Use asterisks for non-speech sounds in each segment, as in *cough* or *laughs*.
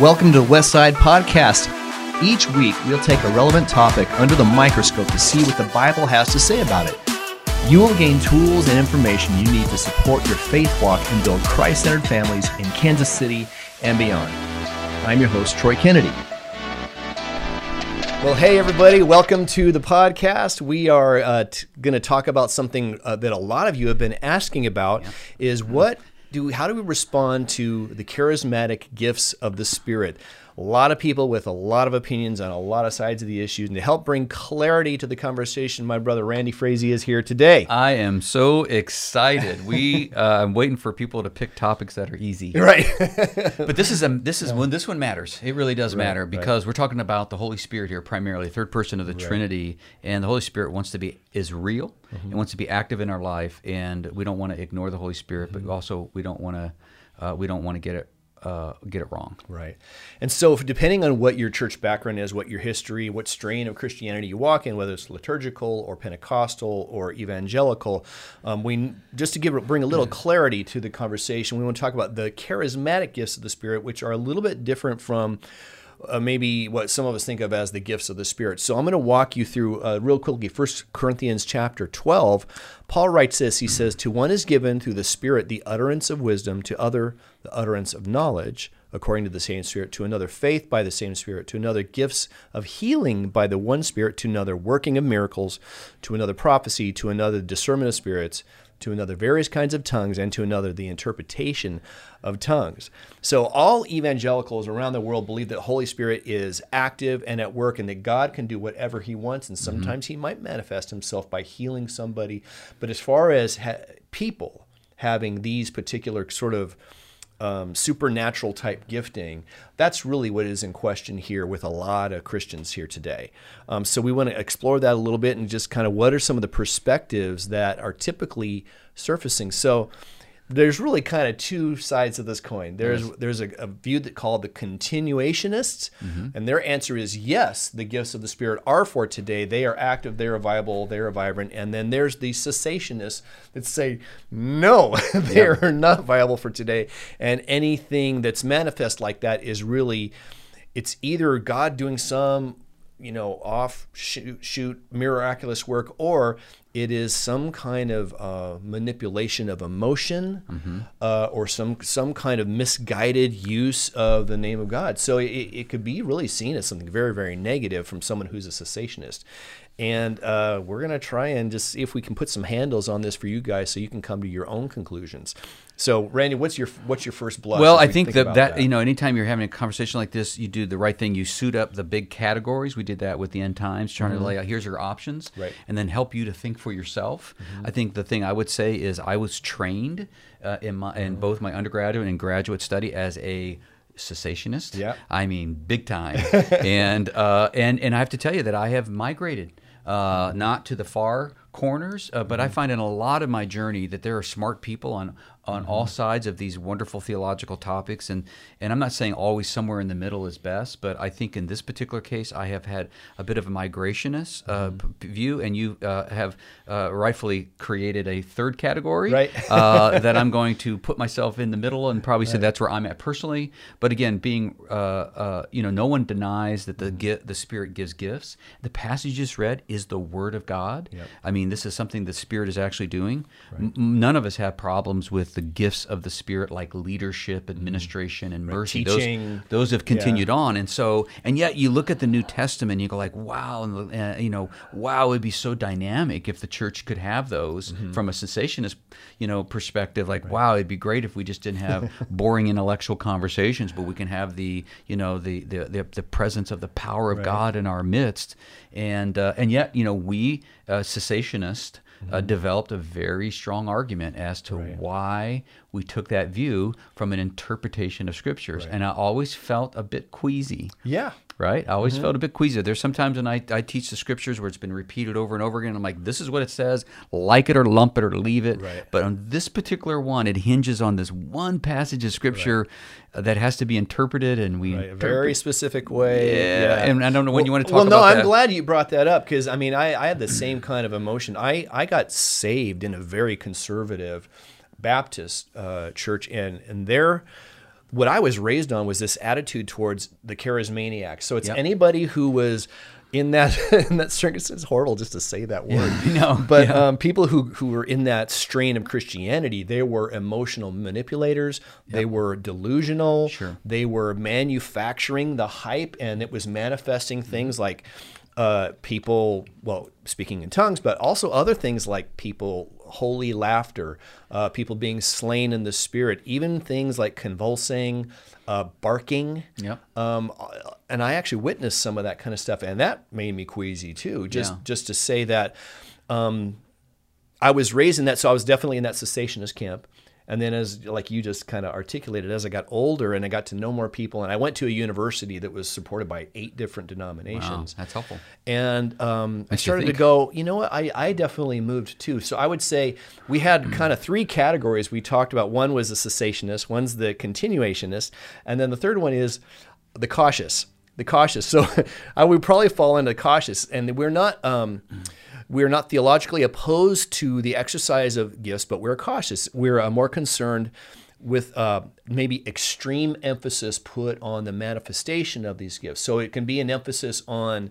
Welcome to the Westside Podcast. Each week, we'll take a relevant topic under the microscope to see what the Bible has to say about it. You will gain tools and information you need to support your faith walk and build Christ centered families in Kansas City and beyond. I'm your host, Troy Kennedy. Well, hey, everybody, welcome to the podcast. We are uh, t- going to talk about something uh, that a lot of you have been asking about yeah. is what do how do we respond to the charismatic gifts of the Spirit? A lot of people with a lot of opinions on a lot of sides of the issues. And to help bring clarity to the conversation, my brother Randy Frazee is here today. I am so excited. We *laughs* uh, I'm waiting for people to pick topics that are easy. Right. *laughs* but this is a this is when this one matters. It really does right, matter because right. we're talking about the Holy Spirit here primarily, third person of the right. Trinity, and the Holy Spirit wants to be is real mm-hmm. and wants to be active in our life, and we don't want to ignore the Holy Spirit, mm-hmm. but also we don't want to uh, we don't want to get it uh, get it wrong. Right. And so, depending on what your church background is, what your history, what strain of Christianity you walk in, whether it's liturgical or Pentecostal or evangelical, um, we just to give bring a little clarity to the conversation, we want to talk about the charismatic gifts of the Spirit, which are a little bit different from uh, maybe what some of us think of as the gifts of the Spirit. So I'm going to walk you through uh, real quickly. First Corinthians chapter 12. Paul writes this. He says, "To one is given through the Spirit the utterance of wisdom, to other the utterance of knowledge." According to the same Spirit, to another faith by the same Spirit, to another gifts of healing by the one Spirit, to another working of miracles, to another prophecy, to another discernment of spirits, to another various kinds of tongues, and to another the interpretation of tongues. So all evangelicals around the world believe that Holy Spirit is active and at work and that God can do whatever he wants and mm-hmm. sometimes mm-hmm. he might manifest himself by healing somebody. But as far as ha- people having these particular sort of um, supernatural type gifting, that's really what is in question here with a lot of Christians here today. Um, so we want to explore that a little bit and just kind of what are some of the perspectives that are typically surfacing. So there's really kind of two sides of this coin. There's yes. there's a, a, view that called the continuationists, mm-hmm. and their answer is yes, the gifts of the Spirit are for today. They are active, they are viable, they are vibrant. And then there's the cessationists that say no, *laughs* they yeah. are not viable for today. And anything that's manifest like that is really it's either God doing some you know off shoot, shoot miraculous work or it is some kind of uh, manipulation of emotion mm-hmm. uh, or some some kind of misguided use of the name of God. So it, it, could be really seen as something very very negative from someone who's a cessationist. And uh, we're gonna try and just see if we can put some handles on this for you guys, so you can come to your own conclusions. So, Randy, what's your what's your first blush? Well, I think, think that, that, that you know, anytime you're having a conversation like this, you do the right thing. You suit up the big categories. We did that with the end times, trying mm-hmm. to lay out here's your options, right. and then help you to think for yourself. Mm-hmm. I think the thing I would say is I was trained uh, in my in mm-hmm. both my undergraduate and graduate study as a cessationist. Yeah, I mean big time, *laughs* and uh, and and I have to tell you that I have migrated uh, not to the far corners, uh, but I mm-hmm. find in a lot of my journey that there are smart people on on mm-hmm. all sides of these wonderful theological topics and and I'm not saying always somewhere in the middle is best but I think in this particular case I have had a bit of a migrationist uh, mm-hmm. view and you uh, have uh, rightfully created a third category right. Uh, *laughs* that I'm going to put myself in the middle and probably right. say that's where I'm at personally but again being uh, uh, you know no one denies that the mm-hmm. the spirit gives gifts the passage just read is the word of God yep. I mean this is something the spirit is actually doing right. M- none of us have problems with the gifts of the Spirit, like leadership, mm-hmm. administration, and mercy. Teaching, those, those have continued yeah. on, and so, and yet you look at the New Testament, and you go like, wow, and uh, you know, wow, it'd be so dynamic if the church could have those mm-hmm. from a cessationist, you know, perspective. Like, right. wow, it'd be great if we just didn't have *laughs* boring intellectual conversations, but we can have the, you know, the the the, the presence of the power of right. God in our midst, and uh, and yet, you know, we uh, cessationists uh, mm-hmm. developed a very strong argument as to right. why we took that view from an interpretation of scriptures. Right. And I always felt a bit queasy. Yeah. Right? I always mm-hmm. felt a bit queasy. There's sometimes when I, I teach the scriptures where it's been repeated over and over again. I'm like, this is what it says. Like it or lump it or leave it. Right. But on this particular one, it hinges on this one passage of scripture right. that has to be interpreted. And we. Right. A very specific way. Yeah. yeah. And I don't know when well, you want to talk well, no, I'm that. glad you brought that up because, I mean, I, I had the same kind of emotion. I, I got saved in a very conservative Baptist uh, church, and and their what I was raised on was this attitude towards the charismaniacs. So it's Yep. anybody who was in that *laughs* in that circus. It's horrible just to say that word. know, but yeah. um, people who who were in that strain of Christianity, they were emotional manipulators. They were delusional. Sure. They were manufacturing the hype, and it was manifesting things like uh, people, well, speaking in tongues, but also other things like people holy laughter, uh, people being slain in the spirit, even things like convulsing, uh, barking. Yep. Um, and I actually witnessed some of that kind of stuff, and that made me queasy too. Just Yeah. just to say that um, I was raised in that, so I was definitely in that cessationist camp. And then, as like you just kind of articulated, as I got older and I got to know more people, and I went to a university that was supported by eight different Wow, denominations. that's helpful. And um, I started to go, you know what? I, I definitely moved too. So I would say we had kind of three categories we talked about. One was the cessationist, one's the continuationist, and then the third one is the cautious. The cautious. *laughs* So I would probably fall into cautious, and we're not. Um, we're not theologically opposed to the exercise of gifts, but we're cautious. We're uh, more concerned with uh, maybe extreme emphasis put on the manifestation of these gifts. So it can be an emphasis on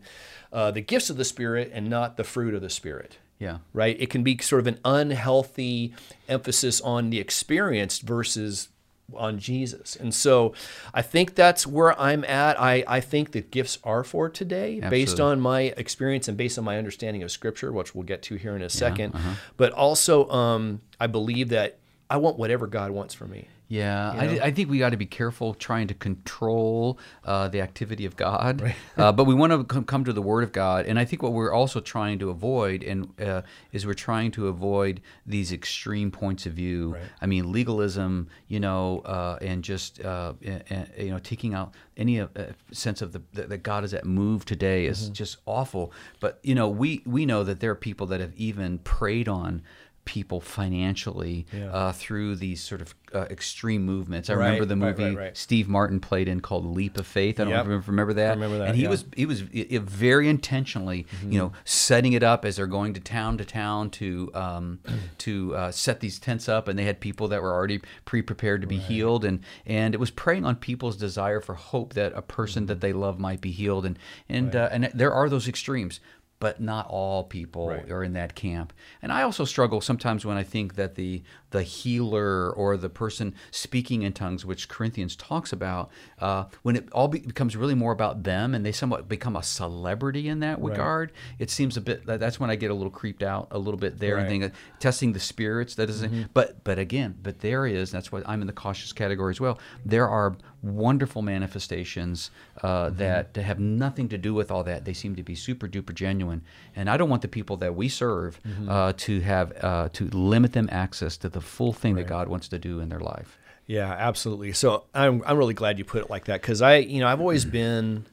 uh, the gifts of the Spirit and not the fruit of the Spirit. Yeah. Right? It can be sort of an unhealthy emphasis on the experience versus on Jesus. And so I think that's where I'm at. I, I think that gifts are for today based on my experience and based on my understanding of Scripture, which we'll get to here in a 2nd uh-huh. But also, um, I believe that I want whatever God wants for me. Yeah, I, I think we got to be careful trying to control uh, the activity of God, *laughs* uh, but we want to come, come to the Word of God, and I think what we're also trying to avoid, and uh, is we're trying to avoid these extreme points of view. I mean, legalism, you know, uh, and just uh, uh, you know, taking out any uh, sense of the that that God is at move today is just awful. But you know, we we know that there are people that have even preyed on people financially Yeah. uh, through these sort of uh, extreme movements. I Right, remember the movie right, right. Steve Martin played in called Leap of Faith. I don't Yep. remember, remember that. I remember that, And he yeah. was he was very intentionally, you know, setting it up as they're going to town to town to um, *clears throat* to uh, set these tents up, and they had people that were already pre-prepared to be healed, and and it was preying on people's desire for hope that a person that they love might be healed, and and uh, and there are those extremes but not all people Right. are in that camp. And I also struggle sometimes when I think that the the healer or the person speaking in tongues, which Corinthians talks about, uh, when it all be, becomes really more about them and they somewhat become a celebrity in that regard, it seems a bit. That's when I get a little creeped out a little bit there Right. and think uh, testing the spirits. That isn't. But but again, but there is. That's why I'm in the cautious category as well. There are wonderful manifestations uh, that have nothing to do with all that. They seem to be super duper genuine, and I don't want the people that we serve uh, to have uh, to limit them access to the full thing that God wants to do in their life. Yeah, absolutely. So I'm I'm really glad you put it like that because I you know I've always been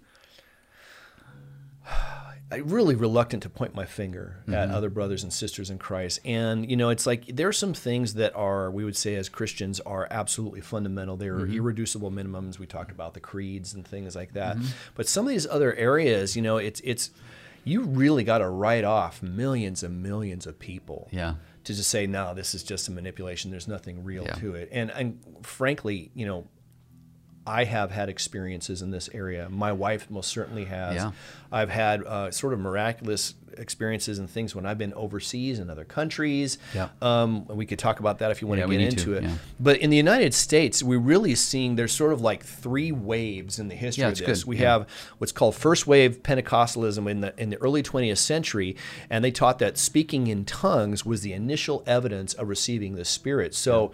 I really reluctant to point my finger at mm-hmm. other brothers and sisters in Christ. And you know, it's like there are some things that are we would say as Christians are absolutely fundamental. They are mm-hmm. irreducible minimums. We talked about the creeds and things like that. Mm-hmm. But some of these other areas, you know, it's it's you really got to write off millions and millions of people Yeah. to just say no this is just a manipulation there's nothing real Yeah. to it and and frankly you know I have had experiences in this area. My wife most certainly has. Yeah. I've had uh, sort of miraculous experiences and things when I've been overseas in other countries. Yeah. Um, we could talk about that if you want Yeah, to get into to, it. yeah. But in the United States, we're really seeing there's sort of like three waves in the history Yeah, of this. good. We have what's called first wave Pentecostalism in the in the early 20th century, and they taught that speaking in tongues was the initial evidence of receiving the Spirit. So,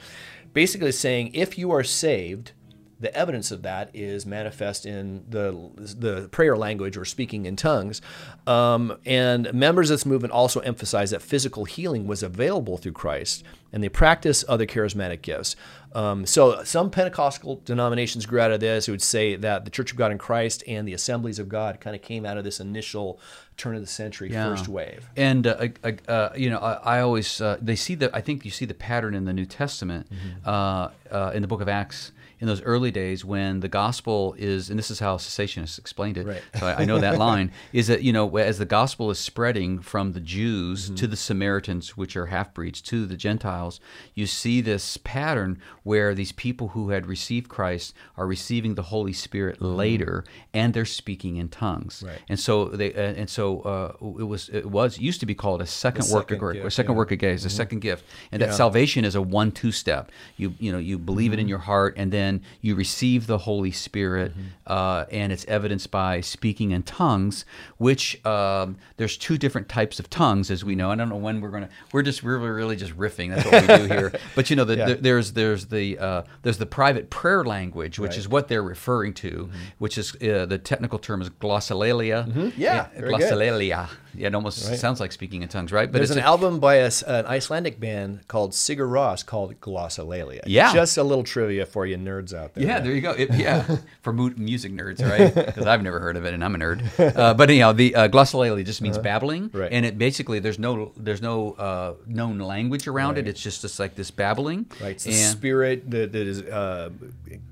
basically, saying if you are saved, the evidence of that is manifest in the the prayer language or speaking in tongues. Um, and members of this movement also emphasized that physical healing was available through Christ, and they practice other charismatic gifts. Um, so some Pentecostal denominations grew out of this. Who would say that the Church of God in Christ and the Assemblies of God kind of came out of this initial turn of the century Yeah. first wave. And uh, uh, uh, you know, I, I always uh, they see the. I think you see the pattern in the New Testament, Mm-hmm. uh, uh, in the Book of Acts. In those early days when the gospel is, and this is how cessationists explained it. Right. So I, I know that *laughs* line is that you know as the gospel is spreading from the Jews Mm-hmm. to the Samaritans, which are half breeds, to the Gentiles, you see this pattern where these people who had received Christ are receiving the Holy Spirit later, and they're speaking in tongues. Mm-hmm. Right. And so they uh, and so uh, it was it was used to be called a second work gift, a second yeah. work of grace, a second gift, and that salvation is a one-two step. You you know you believe Mm-hmm. it in your heart, and then you receive the Holy Spirit, Mm-hmm. uh, and it's evidenced by speaking in tongues. Which um, there's two different types of tongues, as we know. I don't know when we're gonna. We're just really really just riffing. That's what we do here. *laughs* But you know, the, Yeah. the, there's there's the uh, there's the private prayer language, which Right. is what they're referring to, which is uh, the technical term is glossolalia. Yeah, very good. glossolalia. Yeah, it almost Right. sounds like speaking in tongues, right? But There's it's an a- album by a an Icelandic band called Sigur Rós called Glossolalia. Yeah. Just a little trivia for you nerds out there. Yeah, there you go. It, yeah, *laughs* for mu- music nerds, right? Because I've never heard of it, and I'm a nerd. Uh, but anyhow, the uh, glossolalia just means babbling, Uh-huh. Right. and it basically there's no there's no uh, known language around it. It's just just like this babbling. Right. It's the spirit that, that is uh,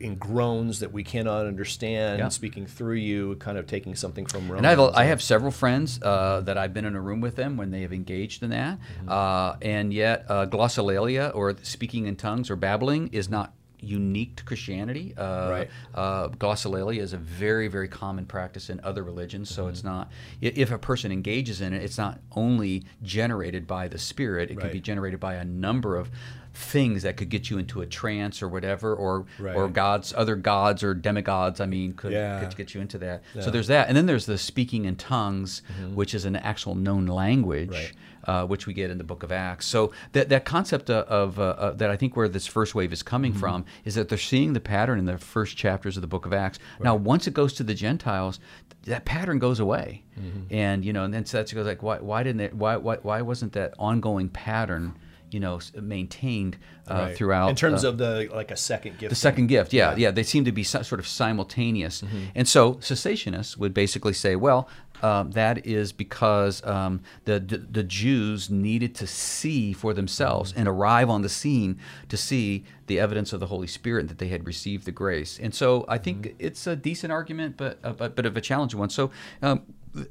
in groans that we cannot understand, Yeah. speaking through you, kind of taking something from. And I have, a- I have several friends uh, that I've been in a room with them when they have engaged in that, Mm-hmm. uh, and yet uh, glossolalia or speaking in tongues or babbling is not unique to Christianity. Uh, Right. uh, glossolalia is a very very common practice in other religions, so Mm-hmm. it's not if a person engages in it, it's not only generated by the Spirit; it can be generated by a number of things that could get you into a trance or whatever or Right. or gods other gods or demigods i mean could, Yeah. could get you into that Yeah. so there's that and then there's the speaking in tongues which is an actual known language Right. Uh, which we get in the book of acts. So that, that concept of, of uh, uh, that i think where this first wave is coming from is that they're seeing the pattern in the first chapters of the book of acts. Now once it goes to the gentiles that pattern goes away. And you know and then so that's goes like why, why didn't it why, why, why wasn't that ongoing pattern you know maintained uh, Right. throughout in terms uh, of the like a second gift. the second gift, yeah, yeah, they seem to be so, sort of simultaneous, Mm-hmm. and so cessationists would basically say, well, um, that is because um, the, the the Jews needed to see for themselves Mm-hmm. and arrive on the scene to see the evidence of the Holy Spirit that they had received the grace, and so I think Mm-hmm. it's a decent argument, but a, but, but of a challenging one. So, um,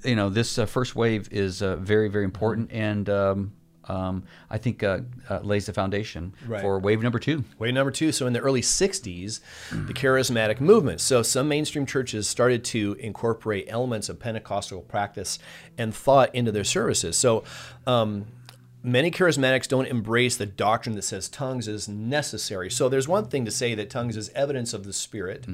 you know, this uh, first wave is uh, very very important, Mm-hmm. and um, um, I think uh, uh, lays the foundation Right. for wave number two. Wave number two. So in the early 60s, the charismatic movement. So some mainstream churches started to incorporate elements of Pentecostal practice and thought into their services. So um, many charismatics don't embrace the doctrine that says tongues is necessary. So there's one thing to say that tongues is evidence of the Spirit.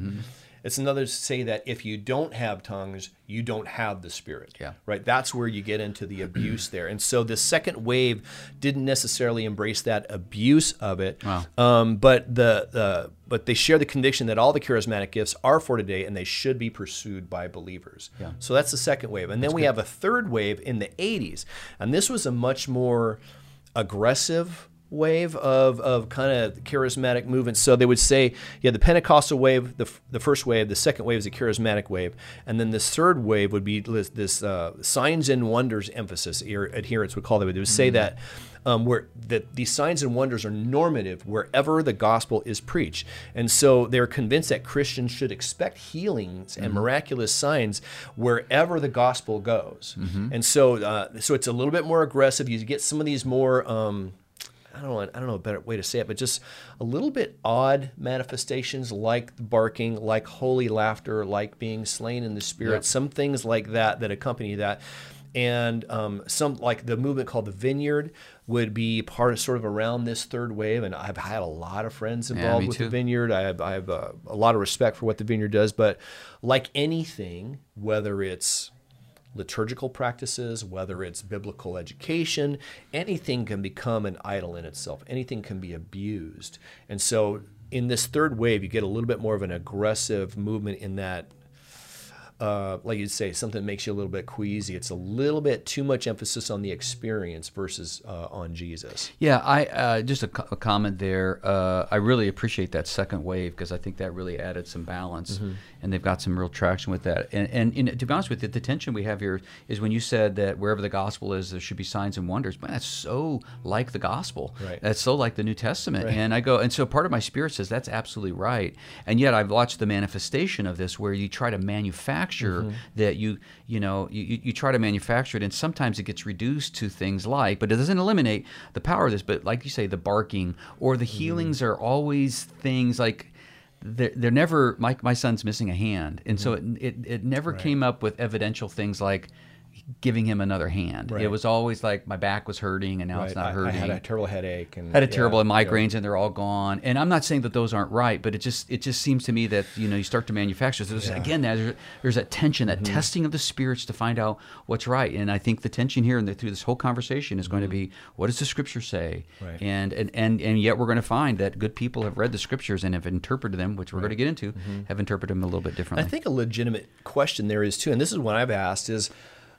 It's another to say that if you don't have tongues, you don't have the Spirit. Yeah. Right. That's where you get into the abuse there. And so the second wave didn't necessarily embrace that abuse of it. Wow. Um, but the, the but they share the conviction that all the charismatic gifts are for today and they should be pursued by believers. Yeah. So that's the second wave. And then we have a third wave in the 80s. And this was a much more aggressive wave of, of kind of charismatic movement. So they would say, yeah, the Pentecostal wave, the, the first wave, the second wave is a charismatic wave. And then this third wave would be this, this uh, signs and wonders emphasis, adherents would call it. They would say that um, where that these signs and wonders are normative wherever the gospel is preached. And so they're convinced that Christians should expect healings and miraculous signs wherever the gospel goes. And so uh, so it's a little bit more aggressive. You get some of these more um, I don't know, I don't know a better way to say it, but just a little bit odd manifestations like barking, like holy laughter, like being slain in the spirit, some things like that that accompany that. And um, some like the movement called the Vineyard would be part of sort of around this third wave. And I've had a lot of friends involved me with too. the Vineyard. I have, I have uh, a lot of respect for what the Vineyard does. But like anything, whether it's liturgical practices, whether it's biblical education, anything can become an idol in itself. Anything can be abused. And so in this third wave, you get a little bit more of an aggressive movement in that uh, like you'd say, something that makes you a little bit queasy. It's a little bit too much emphasis on the experience versus uh, on Jesus. Yeah, I uh, just a, co- a comment there. Uh, I really appreciate that second wave because I think that really added some balance, Mm-hmm. and they've got some real traction with that. And, and, and to be honest with you, the tension we have here is when you said that wherever the gospel is, there should be signs and wonders. Man, that's so like the gospel. Right. That's so like the New Testament. Right. And I go, and so part of my spirit says that's absolutely right. And yet I've watched the manifestation of this where you try to manufacture Mm-hmm. that you, you know, you, you try to manufacture it, and sometimes it gets reduced to things like, but it doesn't eliminate the power of this. But like you say, the barking or the Mm-hmm. healings are always things like they're, they're never my, my son's missing a hand and so it, it, it never came up with evidential things like giving him another hand Right. it was always like my back was hurting and now it's Right. not I, I had a terrible headache and had a terrible yeah, migraines and they're all gone and i'm not saying that those aren't right but it just it just seems to me that you know you start to manufacture so there's, Yeah. Mm-hmm. again there's, there's that tension that testing of the spirits to find out what's right and i think the tension here and the, through this whole conversation is going to be what does the scripture say Mm-hmm. Right. and, and and and yet we're going to find that good people have read the scriptures and have interpreted them which we're going to get into have interpreted them a little bit differently Mm-hmm. I think a legitimate question there is too, and this is one I've asked is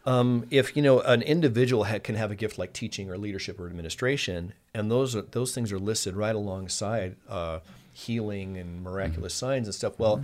um, if you know an individual ha- can have a gift like teaching or leadership or administration, and those are, those things are listed right alongside uh, healing and miraculous Mm-hmm. signs and stuff. Well.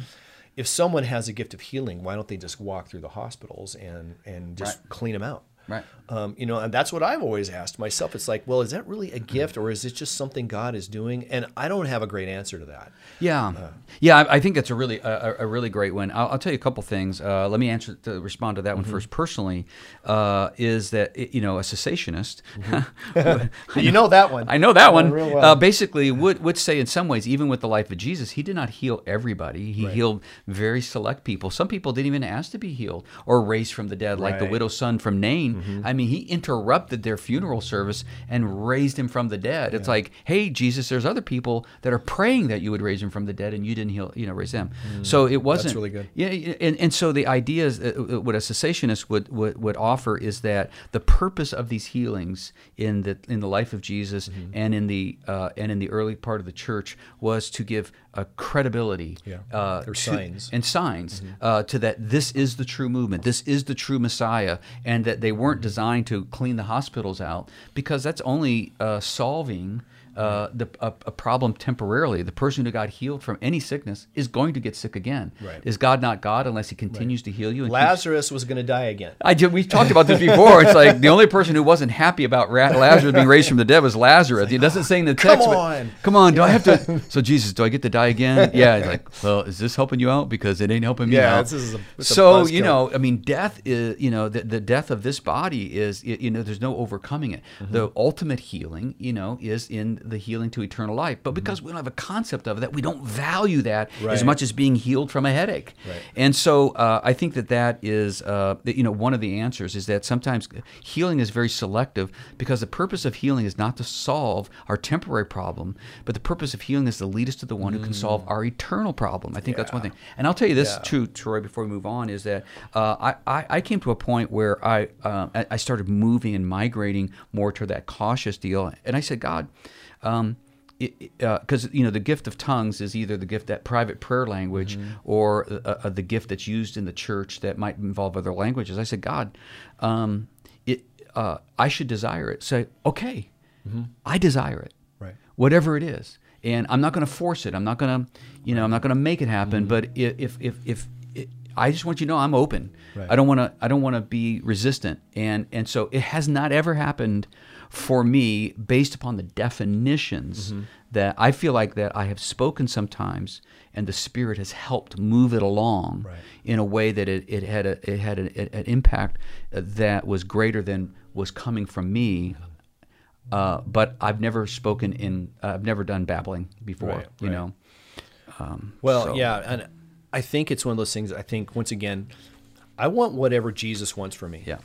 If someone has a gift of healing, why don't they just walk through the hospitals and, and just Right. clean them out? Right. Um, you know, and that's what I've always asked myself. It's like, well, is that really a gift or is it just something God is doing? And I don't have a great answer to that. Yeah, yeah. I, I think that's a really a, a- really great one. I'll, I'll tell you a couple things. Uh, let me answer to respond to that one first. Personally, uh, is that you know a cessationist? *laughs* *laughs* You know that one. I know that one. real well. Uh, basically, would would say in some ways, even with the life of Jesus, he did not heal everybody. He healed very select people. Some people didn't even ask to be healed or raised from the dead, like the Right. Mm-hmm. widow's son from Nain. I mean, he interrupted their funeral service and raised him from the dead. It's like, hey, Jesus, there's other people that are praying that you would raise him from the dead, and you didn't heal, you know, raise them. So it wasn't Mm. really good. yeah, and, and so the idea is uh, uh, what a cessationist would, would would offer is that the purpose of these healings in the in the life of Jesus Mm-hmm. and in the uh, and in the early part of the church was to give a credibility Yeah. uh, Or to- signs. and signs uh, to that this is the true movement, this is the true Messiah, and that they weren't designed to clean the hospitals out because that's only uh, solving. Uh, the, a, a problem temporarily. The person who got healed from any sickness is going to get sick again. Right. Is God not God unless He continues to heal you? and keeps- Lazarus was going to die again. I did, we talked about this before. It's like the only person who wasn't happy about Ra- Lazarus being raised from the dead was Lazarus. It doesn't say in the text. Come but- on. come on. Do I have to? *laughs* So Jesus, do I get to die again? Yeah. Like, well, is this helping you out? Because it ain't helping me Yeah, out. a- so you know, I mean, death is you know the, the death of this body is you know there's no overcoming it. Mm-hmm. The ultimate healing, you know, is in the healing to eternal life. Mm-hmm. But because we don't have a concept of that, we don't value that as much as being healed from a headache. Right. And so uh, I think that that is, uh, you know, one of the answers is that sometimes healing is very selective because the purpose of healing is not to solve our temporary problem, but the purpose of healing is to lead us to the one who can solve our eternal problem. I think that's one Mm. Thing. And I'll tell you this Yeah. too, Troy, before we move on, is that uh, I, I, I came to a point where I, uh, I I started moving and migrating more to that cautious deal. And I said, God, um, because you know the gift of tongues is either the gift that private prayer language Mm-hmm. or uh, uh, the gift that's used in the church that might involve other languages. I said, God, um, it uh, I should desire it. Say, okay, I desire it, Mm-hmm. Right. whatever it is, and I'm not going to force it. I'm not going to, you know, I'm not going to make it happen. Mm-hmm. But if if if I just want you to know I'm open. Right. I don't want to. I don't want to be resistant. And and so it has not ever happened for me based upon the definitions Mm-hmm. that I feel like that I have spoken sometimes, and the Spirit has helped move it along Right. in a way that it, it had a it had a, an impact that was greater than was coming from me. Uh, but I've never spoken in. Uh, I've never done babbling before. Right, you know. Um, Well, so- yeah, and I think it's one of those things. I think once again, I want whatever Jesus wants for me. Yeah.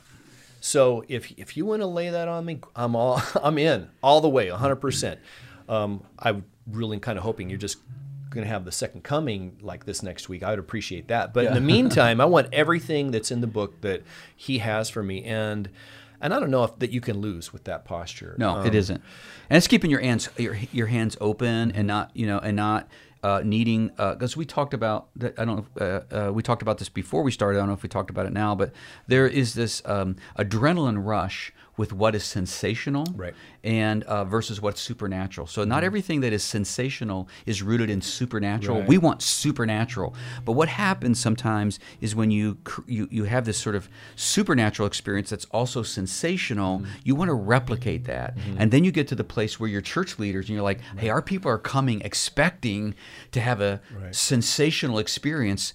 So if if you want to lay that on me, I'm all *laughs* I'm in all the way, 100. percent um, I'm really kind of hoping you're just going to have the second coming like this next week. I would appreciate that. But in the *laughs* meantime, I want everything that's in the book that He has for me, and and I don't know if that you can lose with that posture. No, Um, it isn't. And it's keeping your hands your your hands open and not you know and not uh, needing because we talked about that. I don't know. Uh, uh, we talked about this before we started. I don't know if we talked about it now, but there is this um, adrenaline rush with what is sensational Right. and uh, versus what's supernatural. So not mm-hmm. everything that is sensational is rooted in supernatural. Right. We want supernatural, but what happens sometimes is when you you you have this sort of supernatural experience that's also sensational. Mm-hmm. You want to replicate that, mm-hmm. and then you get to the place where you're church leaders and you're like, hey, our people are coming expecting to have a Right. sensational experience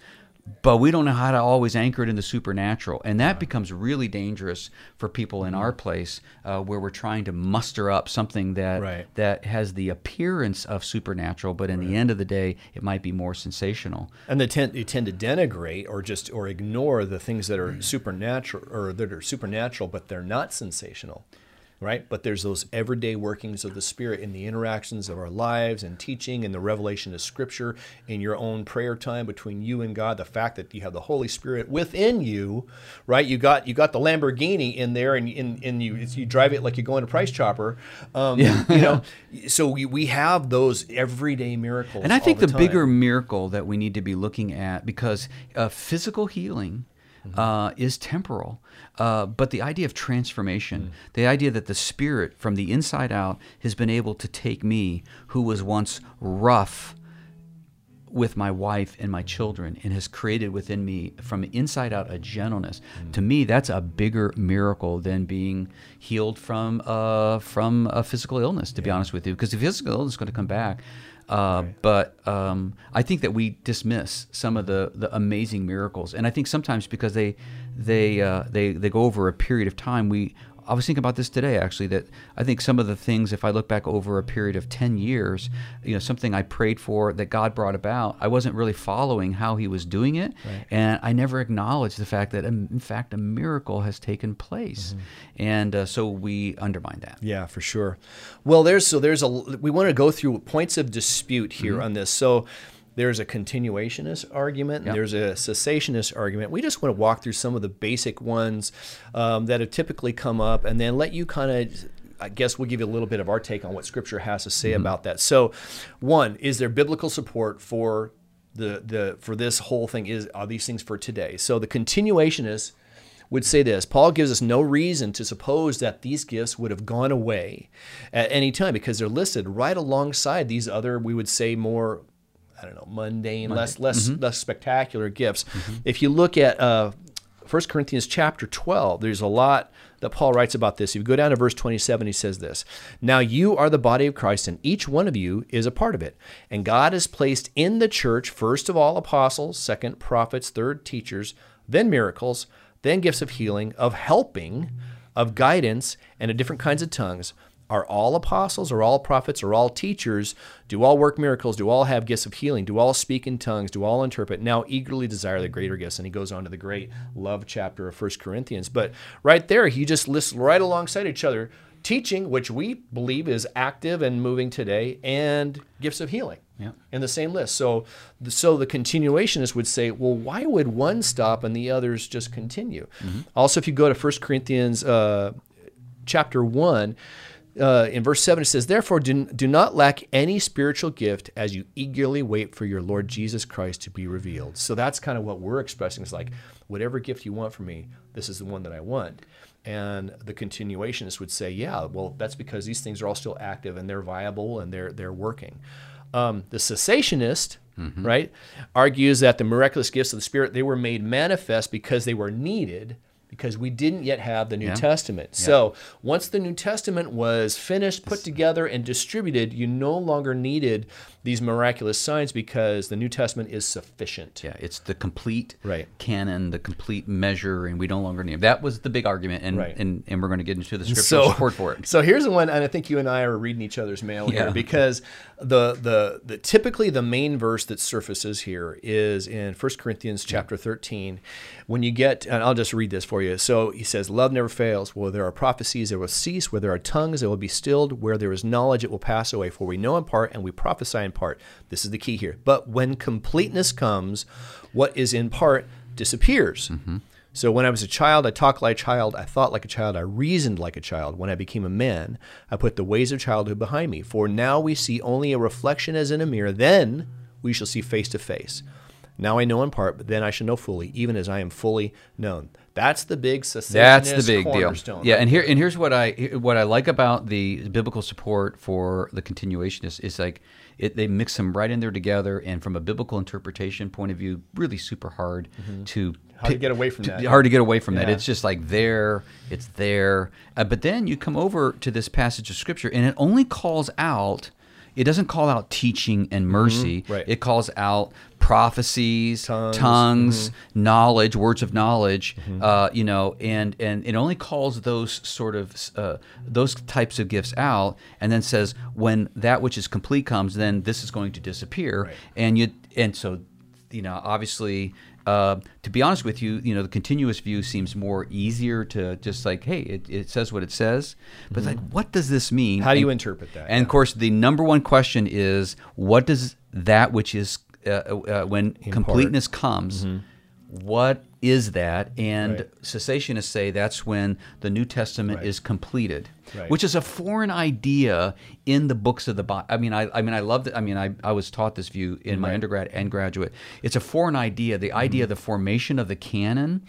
but we don't know how to always anchor it in the supernatural. And that becomes really dangerous for people in our place uh, where we're trying to muster up something that Right. that has the appearance of supernatural but in the end of the day it might be more sensational. And they tend, they tend to denigrate or just or ignore the things that are supernatural or that are supernatural, but they're not sensational, right? But there's those everyday workings of the Spirit in the interactions of our lives and teaching and the revelation of Scripture in your own prayer time between you and God. The fact that you have the Holy Spirit within you, right? You got you got the Lamborghini in there, and and, and you you drive it like you're going to Price Chopper, um, you know. *laughs* So we, we have those everyday miracles. And I think the, time. bigger miracle that we need to be looking at, because uh, physical healing Mm-hmm. uh, is temporal, uh, but the idea of transformation, Mm. the idea that the Spirit from the inside out has been able to take me, who was once rough with my wife and my children and has created within me from inside out a gentleness to me that's a bigger miracle than being healed from uh, from a physical illness to be honest with you because the physical illness is going to come back uh, but um, I think that we dismiss some of the, the amazing miracles, and I think sometimes because they they uh, they they go over a period of time, we I was thinking about this today actually that I think some of the things if I look back over a period of 10 years you know something I prayed for that God brought about I wasn't really following how he was doing it and I never acknowledged the fact that um, in fact a miracle has taken place and uh, so we undermine that Yeah, for sure. Well, there's so there's a we want to go through points of dispute here Mm-hmm. on this. So there's a continuationist argument and Yep. there's a cessationist argument. We just want to walk through some of the basic ones um, that have typically come up, and then let you kind of. I guess we'll give you a little bit of our take on what Scripture has to Mm-hmm. say about that. So, one is there biblical support for the the for this whole thing? Is are these things for today? So the continuationists would say this Paul gives us no reason to suppose that these gifts would have gone away at any time because they're listed right alongside these other, we would say, more. I don't know, mundane, less less less spectacular gifts. If you look at uh, 1 Corinthians chapter 12, there's a lot that Paul writes about this. If you go down to verse 27, he says this Now you are the body of Christ, and each one of you is a part of it. And God has placed in the church, first of all, apostles, second, prophets, third, teachers, then miracles, then gifts of healing, of helping, of guidance, and of different kinds of tongues. Are all apostles, or all prophets, or all teachers? Do all work miracles? Do all have gifts of healing? Do all speak in tongues? Do all interpret? Now eagerly desire the greater gifts. And he goes on to the great love chapter of 1 Corinthians. But right there, he just lists right alongside each other teaching, which we believe is active and moving today, and gifts of healing Yeah. in the same list. So, so the continuationists would say, well, why would one stop and the others just continue? Also, if you go to 1 Corinthians uh, chapter 1, uh, in verse 7, it says, Therefore, do, do not lack any spiritual gift as you eagerly wait for your Lord Jesus Christ to be revealed. So that's kind of what we're expressing. It's like, whatever gift you want from me, this is the one that I want. And the continuationists would say, yeah, well, that's because these things are all still active and they're viable and they're, they're working. Um, the cessationist, right, argues that the miraculous gifts of the Spirit, they were made manifest because they were needed because we didn't yet have the New Yeah. Testament. So once the New Testament was finished, put together, and distributed, you no longer needed these miraculous signs because the New Testament is sufficient. Yeah, it's the complete Right. canon, the complete measure, and we no longer need. That was the big argument, and Right. and, and we're going to get into the scriptural support for it. *laughs* So here's the one, and I think you and I are reading each other's mail Yeah. here because the, the the typically the main verse that surfaces here is in 1 Corinthians chapter 13. When you get, and I'll just read this for you. So he says, "Love never fails. Where there are prophecies, it will cease. Where there are tongues, it will be stilled. Where there is knowledge, it will pass away. For we know in part, and we prophesy in part." This is the key here. But when completeness comes, what is in part disappears. Mm-hmm. So when I was a child, I talked like a child, I thought like a child, I reasoned like a child. When I became a man, I put the ways of childhood behind me. For now we see only a reflection as in a mirror, then we shall see face to face. Now I know in part, but then I shall know fully, even as I am fully known. That's the big That's the big deal. Yeah, and here and here's what I what I like about the biblical support for the continuationists is like it, they mix them right in there together, and from a biblical interpretation point of view, really super hard to Mm-hmm. Hard to get away from that. Hard to get away from that. Yeah. It's just like there, it's there. Uh, but then you come over to this passage of scripture, and it only calls out. It doesn't call out teaching and mercy. Mm-hmm. Right. It calls out prophecies, Tongues. tongues, Mm-hmm. knowledge, words of knowledge. Uh, you know, and and it only calls those sort of uh, those types of gifts out, and then says when that which is complete comes, then this is going to disappear. Right. And you and so, you know, obviously. Uh, to be honest with you, you know the continuous view seems more easier to just like, hey, it, it says what it says, but like, what does this mean? Mm-hmm. How do you And- interpret that? And of course, the number one question is, what does that which is uh, uh, when completeness comes? what is that? And Mm-hmm. Right. cessationists say that's when the New Testament Right. is completed, Right. which is a foreign idea in the books of the Bible. I mean, I, I mean, I love that. I mean, I, I was taught this view in my Right. undergrad and graduate. It's a foreign idea. The idea of the formation of the canon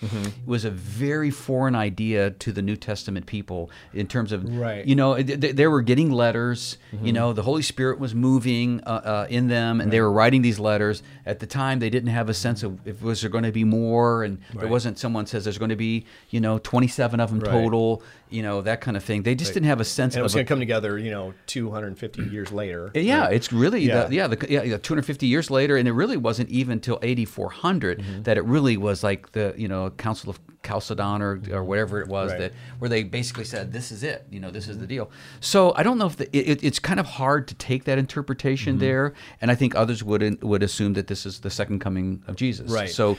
was a very foreign idea to the New Testament people in terms of, Right. you know, th- th- they were getting letters. You know, the Holy Spirit was moving uh, uh, in them, and they were writing these letters. At the time, they didn't have a sense of if was there going to be more, and there wasn't. Someone says there's going to be, you know, 27 of them Right. total. You know, that kind of thing. They just didn't have a sense and it was going to come together, you know, 250 years later. yeah, Right. it's really Yeah. the, yeah, the, yeah, yeah, 250 years later, and it really wasn't even until 8400 Mm-hmm. that it really was like the you know Council of Chalcedon or, or whatever it was Right. that where they basically said this is it, you know, this is the deal. So I don't know if the, it, it- it's kind of hard to take that interpretation Mm-hmm. there, and I think others would would assume that this is the second coming of Jesus. Right. So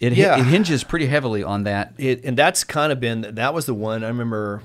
it Yeah. it hinges pretty heavily on that. it and that's kind of been that was the one I remember.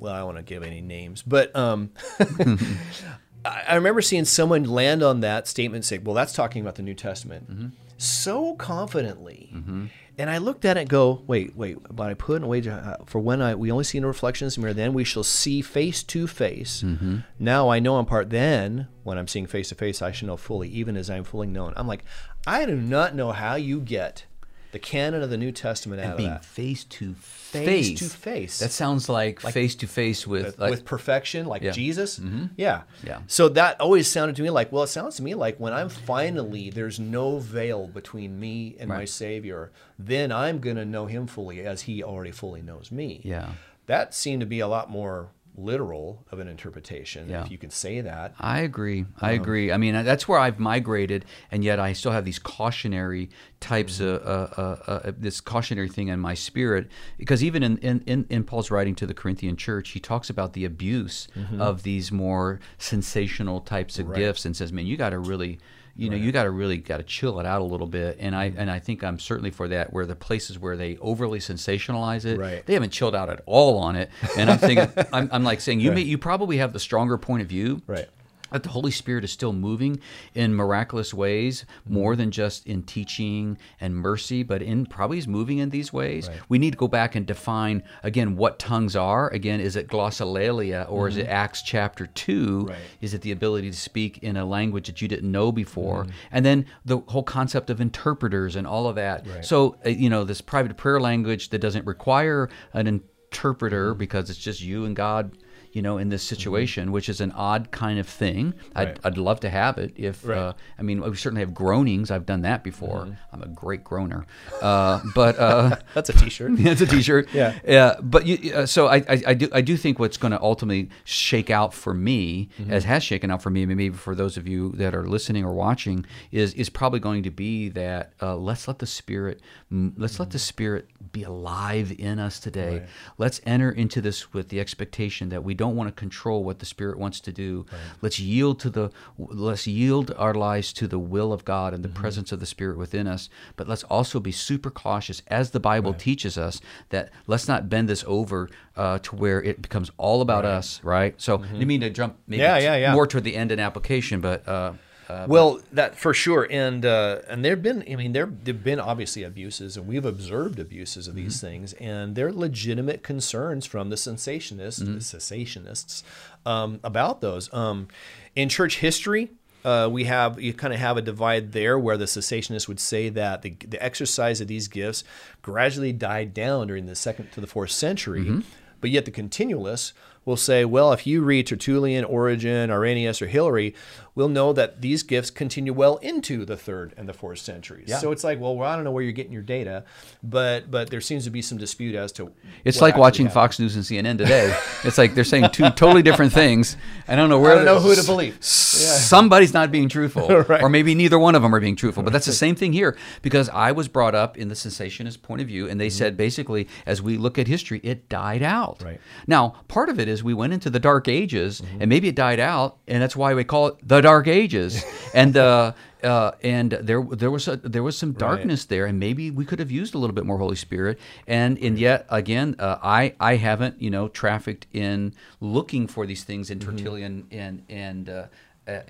Well, I don't want to give any names, but um, *laughs* I remember seeing someone land on that statement and say, "Well, that's talking about the New Testament," mm-hmm. so confidently. Mm-hmm. And I looked at it and go, "Wait, wait." But I put in a away uh, for when I we only see in the reflections mirror. Then we shall see face to face. Mm-hmm. Now I know in part. Then when I'm seeing face to face, I shall know fully, even as I am fully known. I'm like, I do not know how you get the canon of the New Testament out of Being that. face to face. Face to face. That sounds like face to face with with, like, with perfection, like Yeah. Jesus. Mm-hmm. Yeah. Yeah. So that always sounded to me like, well, it sounds to me like when I'm finally, there's no veil between me and my Savior, then I'm going to know Him fully as He already fully knows me. Yeah. That seemed to be a lot more literal of an interpretation, Yeah. if you can say that. I agree. I Um, agree. I mean, that's where I've migrated, and yet I still have these cautionary types Mm-hmm. of uh, uh, uh, this cautionary thing in my spirit. Because even in, in, in, Paul's writing to the Corinthian church, he talks about the abuse of these more sensational types of Mm-hmm. Right. gifts, and says, "Man, you got to really." You know, you got to really got to chill it out a little bit, and I and I think I'm certainly for that. Where the places where they overly sensationalize it, Right. they haven't chilled out at all on it. And I'm thinking, *laughs* I'm, I'm like saying, you may you probably have the stronger point of view, Right. That the Holy Spirit is still moving in miraculous ways, more than just in teaching and mercy, but in probably is moving in these ways. Right. We need to go back and define again what tongues are. Again, is it glossolalia or is it Acts chapter two? Mm-hmm. Right. Is it the ability to speak in a language that you didn't know before? Mm-hmm. And then the whole concept of interpreters and all of that. Right. So uh, you know this private prayer language that doesn't require an Mm-hmm. interpreter because it's just you and God you know, in this situation, which is an odd kind of thing. I'd, Right. I'd love to have it. If Right. uh, I mean, we certainly have groanings. I've done that before. I'm a great groaner, uh, but uh, *laughs* That's a T-shirt. *laughs* that's a T-shirt. Yeah. Yeah. But you, uh, so I, I, I do I do think what's going to ultimately shake out for me, Mm-hmm. as has shaken out for me, maybe for those of you that are listening or watching, is is probably going to be that uh, let's let the Spirit let's let the Spirit be alive in us today. Right. Let's enter into this with the expectation that we don't want to control what the Spirit wants to do. Let's yield to the let's yield our lives to the will of God and the Mm-hmm. presence of the Spirit within us. But let's also be super cautious, as the Bible teaches us, that let's not bend this over uh, to where it becomes all about us, right? So, I mean to jump maybe Mm-hmm. Yeah, yeah, yeah. more toward the end in application, but. Uh, uh, Well, that for sure, and uh, and there've been, I mean, there there've been obviously abuses, and we've observed abuses of these things, and there are legitimate concerns from the sensationists, the cessationists, um, about those. Um, in church history, uh, we have you kind of have a divide there where the cessationists would say that the, the exercise of these gifts gradually died down during the second to the fourth century, Mm-hmm. but yet the continualists will say, well, if you read Tertullian, Origen, Irenaeus, or Hilary, we'll know that these gifts continue well into the third and the fourth centuries. Yeah. So it's like, well, I don't know where you're getting your data, but but there seems to be some dispute as to. It's like watching happened. Fox News and CNN today. it's like they're saying two totally different things. I don't know where. I don't know who to believe. Somebody's not being truthful, *laughs* Right. or maybe neither one of them are being truthful. But that's the same thing here because I was brought up in the cessationist point of view, and they said basically, as we look at history, it died out. Mm-hmm. Right. Mm-hmm. Now, part of it is we went into the Dark Ages, and maybe it died out, and that's why we call it the Dark Ages. *laughs* and uh, uh, and there there was a, there was some darkness there, and maybe we could have used a little bit more Holy Spirit. And and yet again, uh, I I haven't you know trafficked in looking for these things in Mm-hmm. Tertullian and and. Uh, uh,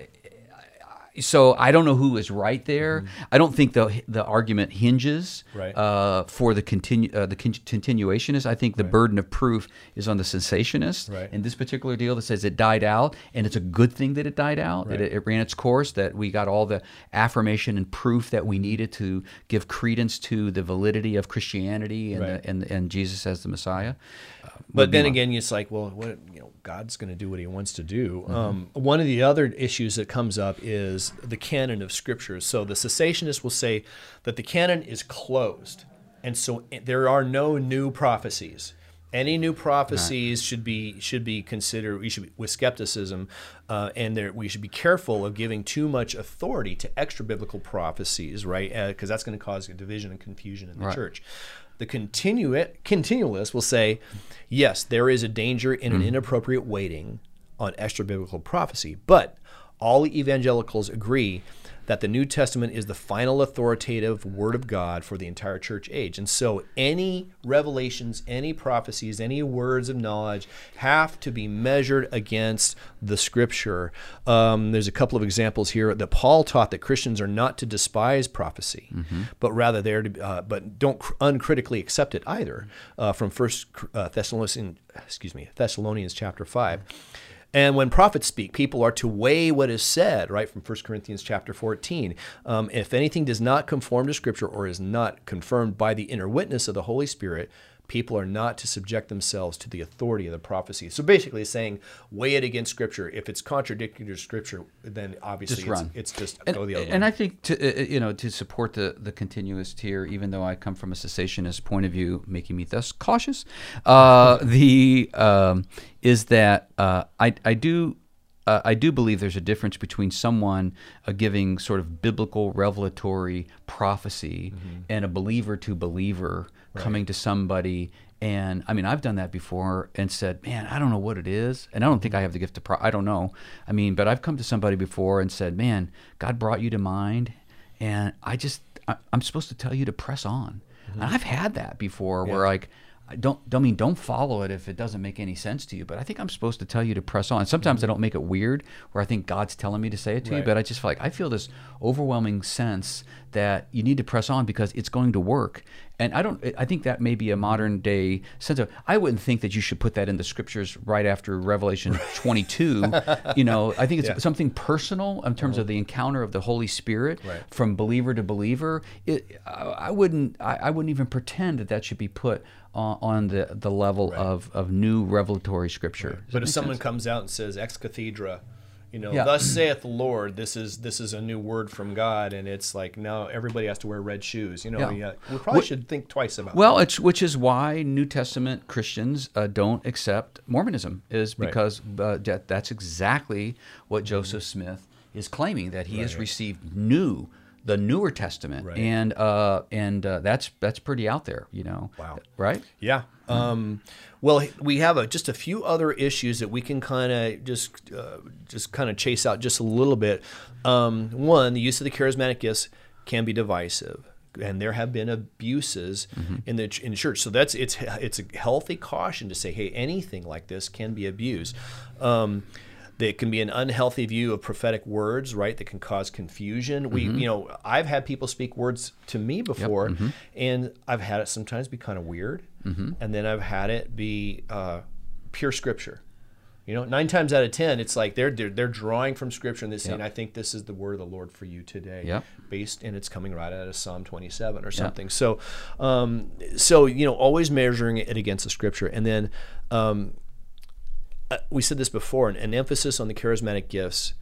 so I don't know who is right there. I don't think the the argument hinges Mm-hmm. Right. uh, for the continu- uh, the con- continuationist. I think the burden of proof is on the cessationist. Right. in this particular deal that says it died out, and it's a good thing that it died out. That it, it ran its course. That we got all the affirmation and proof that we needed to give credence to the validity of Christianity and Right. the, and and Jesus as the Messiah. Uh, But then again, it's like, well, what you know, God's going to do what He wants to do. Mm-hmm. Um, one of the other issues that comes up is the canon of scriptures. So the cessationists will say that the canon is closed, and so there are no new prophecies. Any new prophecies should be should be considered. We should be, with skepticism, uh, and there, we should be careful of giving too much authority to extra biblical prophecies, right? Because that's going to cause a division and confusion in the Right. church. The continu- continualist will say, yes, there is a danger in an hmm. inappropriate waiting on extra biblical prophecy, but all evangelicals agree that the New Testament is the final authoritative word of God for the entire church age. And so any revelations, any prophecies, any words of knowledge have to be measured against the scripture. Um, there's a couple of examples here that Paul taught that Christians are not to despise prophecy, but rather they're to, uh, but don't cr- uncritically accept it either. Uh, from First uh, Thessalonians, excuse me, Thessalonians chapter five. And when prophets speak, people are to weigh what is said, right, from 1 Corinthians chapter 14. Um, if anything does not conform to Scripture or is not confirmed by the inner witness of the Holy Spirit, people are not to subject themselves to the authority of the prophecy. So basically, saying weigh it against Scripture. If it's contradictory to Scripture, then obviously Just it's, it's just and, go the other and way. I think to uh, you know to support the the continuist here, even though I come from a cessationist point of view, making me thus cautious, uh, *laughs* the um, is that uh, I I do. Uh, I do believe there's a difference between someone uh, giving sort of biblical revelatory prophecy and a believer to believer coming to somebody and I mean, I've done that before and said, "Man, I don't know what it is," and I don't think I have the gift of. Pro- I don't know. I mean, but I've come to somebody before and said, "Man, God brought you to mind, and I just I, I'm supposed to tell you to press on." And mm-hmm. I've had that before, where like. I don't don't mean don't follow it if it doesn't make any sense to you, but I think I'm supposed to tell you to press on. Sometimes I mm-hmm. don't make it weird, where I think God's telling me to say it to you, but I just feel like I feel this overwhelming sense that you need to press on because it's going to work. And I don't. I think that may be a modern day sense of. I wouldn't think that you should put that in the scriptures right after Revelation 22. *laughs* you know, I think it's Yeah. something personal in terms of mm-hmm. the encounter of the Holy Spirit Right. from believer to believer. It, I, I wouldn't. I, I wouldn't even pretend that that should be put on, on the the level of of new revelatory scripture. Does that But if someone sense? comes out and says ex cathedra, you know, Yeah. thus saith the Lord, this is this is a new word from God, and it's like now everybody has to wear red shoes. You know, Yeah. yeah. we probably Wh- should think twice about. Well, it's which is why New Testament Christians uh, don't accept Mormonism is Right. because uh, that, that's exactly what Joseph Smith is claiming that he has received new the newer Testament Right. and uh, and uh, that's that's pretty out there, you know. Wow. Right? Yeah. Um, well, we have a, just a few other issues that we can kind of just uh, just kind of chase out just a little bit. Um, one, the use of the charismatic gifts can be divisive, and there have been abuses in the in the church. So that's it's it's a healthy caution to say, hey, anything like this can be abused. Um, there can be an unhealthy view of prophetic words, right? That can cause confusion. We, you know, I've had people speak words to me before, and I've had it sometimes be kind of weird, and then I've had it be uh, pure scripture. You know, nine times out of ten, it's like they're they're, they're drawing from Scripture and they're saying, Yep. "I think this is the word of the Lord for you today," Yep. based and it's coming right out of Psalm 27 or something. So, um, so you know, always measuring it against the Scripture, and then um, uh, we said this before, an, an emphasis on the charismatic gifts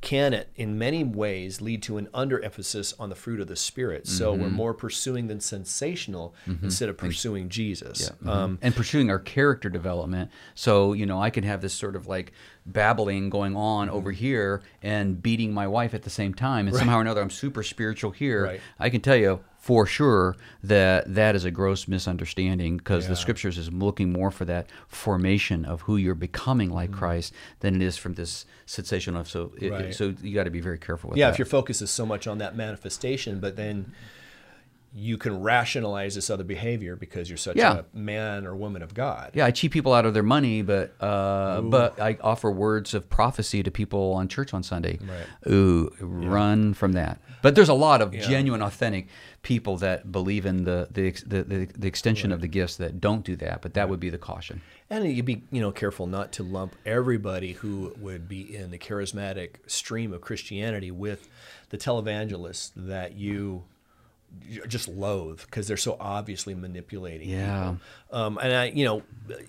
can it in many ways lead to an underemphasis on the fruit of the spirit so Mm-hmm. we're more pursuing than sensational instead of pursuing jesus um, and pursuing our character development. So, you know, I can have this sort of like babbling going on Mm-hmm. over here and beating my wife at the same time. And somehow or another, I'm super spiritual here. Right. I can tell you for sure that that is a gross misunderstanding because the scriptures is looking more for that formation of who you're becoming like Mm-hmm. Christ than it is from this sensational. So, it- Right. so you got to be very careful with yeah that. if your focus is so much on that manifestation but then you can rationalize this other behavior because you're such Yeah. a man or woman of god Yeah, I cheat people out of their money, but uh, but I offer words of prophecy to people on church on Sunday. Right. Ooh, run from that. But there's a lot of genuine, authentic people that believe in the the the, the, the extension of the gifts that don't do that. But that would be the caution. And you'd be you know careful not to lump everybody who would be in the charismatic stream of Christianity with the televangelists that you just loathe because they're so obviously manipulating Yeah. people. Um, and I, you know,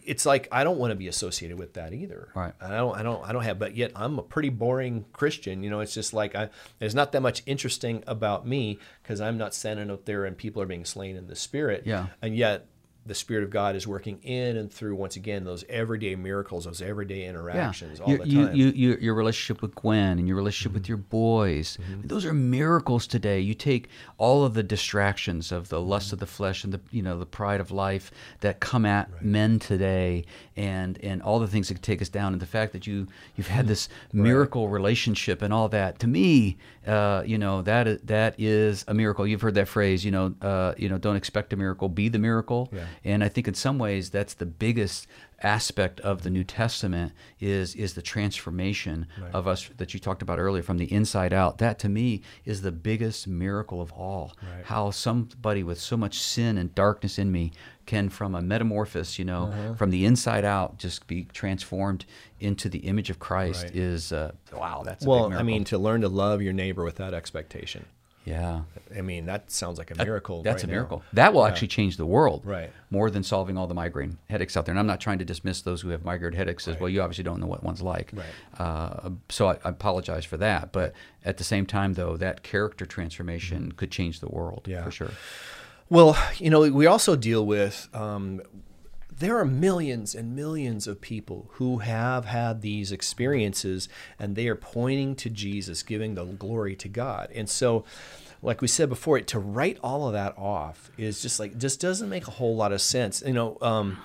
it's like I don't want to be associated with that either. Right. I don't, I don't, I don't have. But yet I'm a pretty boring Christian. You know, it's just like I. There's not that much interesting about me because I'm not standing up there and people are being slain in the spirit. Yeah. And yet the Spirit of God is working in and through once again those everyday miracles, those everyday interactions all Your- the time. You, you, your relationship with Gwen and your relationship with your boys, Mm-hmm. those are miracles today. You take all of the distractions of the lust of the flesh and the you know the pride of life that come at men today, and and all the things that take us down, and the fact that you you've had this miracle relationship and all that. To me, uh, you know that is, that is a miracle. You've heard that phrase, you know, uh, you know, don't expect a miracle, be the miracle. Yeah. And I think in some ways that's the biggest aspect of the New Testament is is the transformation of us that you talked about earlier from the inside out. That to me is the biggest miracle of all. Right. How somebody with so much sin and darkness in me can from a metamorphosis, you know, Uh-huh. from the inside out just be transformed into the image of Christ Right. is uh, wow, that's a big well, I mean, to learn to love your neighbor without expectation. yeah. I mean, that sounds like a miracle. That's right a now. miracle. That will actually change the world. Right. More than solving all the migraine headaches out there. And I'm not trying to dismiss those who have migraine headaches as well. You obviously don't know what one's like. Right. Uh, so I, I apologize for that. But at the same time, though, that character transformation could change the world Mm-hmm. Yeah. for sure. Well, you know, we also deal with. Um, there are millions and millions of people who have had these experiences and they are pointing to Jesus, giving the glory to God. And so, like we said before, to write all of that off is just like, just doesn't make a whole lot of sense. You know, um,